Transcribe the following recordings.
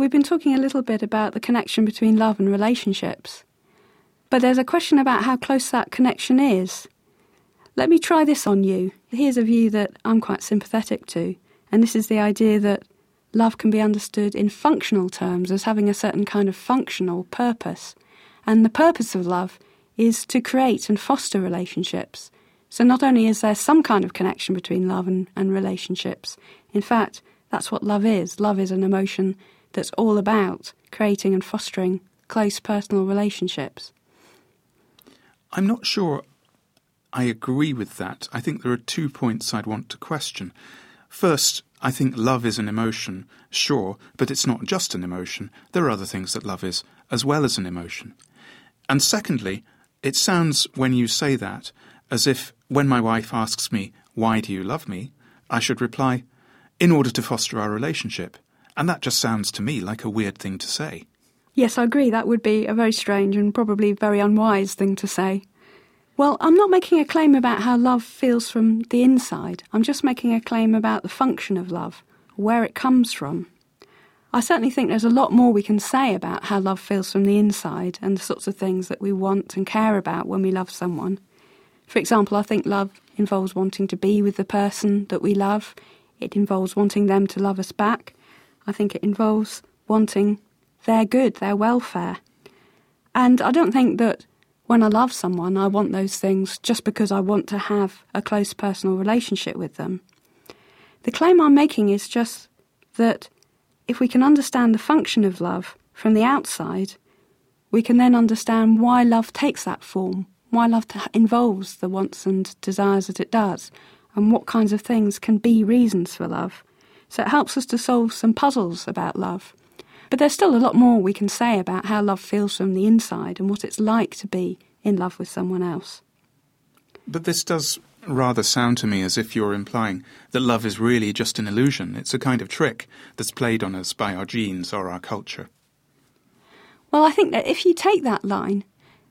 we've been talking a little bit about the connection between love and relationships. But there's a question about how close that connection is. Let me try this on you. Here's a view that I'm quite sympathetic to, and this is the idea that love can be understood in functional terms as having a certain kind of functional purpose. And the purpose of love is to create and foster relationships. So not only is there some kind of connection between love and, and relationships, in fact, that's what love is. Love is an emotion that's all about creating and fostering close personal relationships. I'm not sure I agree with that. I think there are two points I'd want to question. First, I think love is an emotion, sure, but it's not just an emotion. There are other things that love is, as well as an emotion. And secondly, it sounds when you say that as if when my wife asks me, Why do you love me? I should reply, In order to foster our relationship. And that just sounds to me like a weird thing to say. Yes, I agree. That would be a very strange and probably very unwise thing to say. Well, I'm not making a claim about how love feels from the inside. I'm just making a claim about the function of love, where it comes from. I certainly think there's a lot more we can say about how love feels from the inside and the sorts of things that we want and care about when we love someone. For example, I think love involves wanting to be with the person that we love. It involves wanting them to love us back. I think it involves wanting their good, their welfare. And I don't think that when I love someone, I want those things just because I want to have a close personal relationship with them. The claim I'm making is just that if we can understand the function of love from the outside, we can then understand why love takes that form, why love involves the wants and desires that it does, and what kinds of things can be reasons for love. So it helps us to solve some puzzles about love. But there's still a lot more we can say about how love feels from the inside and what it's like to be in love with someone else. But this does rather sound to me as if you're implying that love is really just an illusion. It's a kind of trick that's played on us by our genes or our culture. Well, I think that if you take that line,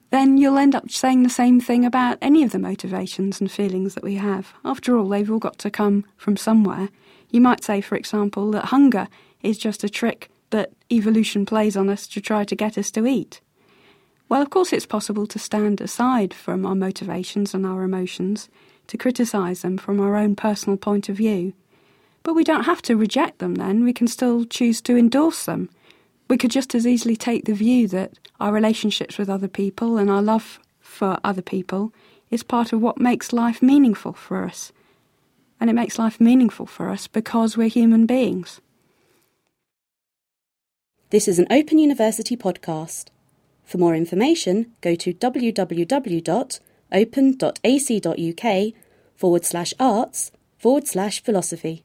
then you'll end up saying the same thing about any of the motivations and feelings that we have. After all, they've all got to come from somewhere. You might say, for example, that hunger is just a trick that evolution plays on us to try to get us to eat. Well, of course, it's possible to stand aside from our motivations and our emotions, to criticise them from our own personal point of view. But we don't have to reject them then, we can still choose to endorse them. We could just as easily take the view that our relationships with other people and our love for other people is part of what makes life meaningful for us. And it makes life meaningful for us because we're human beings. This is an Open University podcast. For more information, go to www.open.ac.uk forward slash arts forward slash philosophy.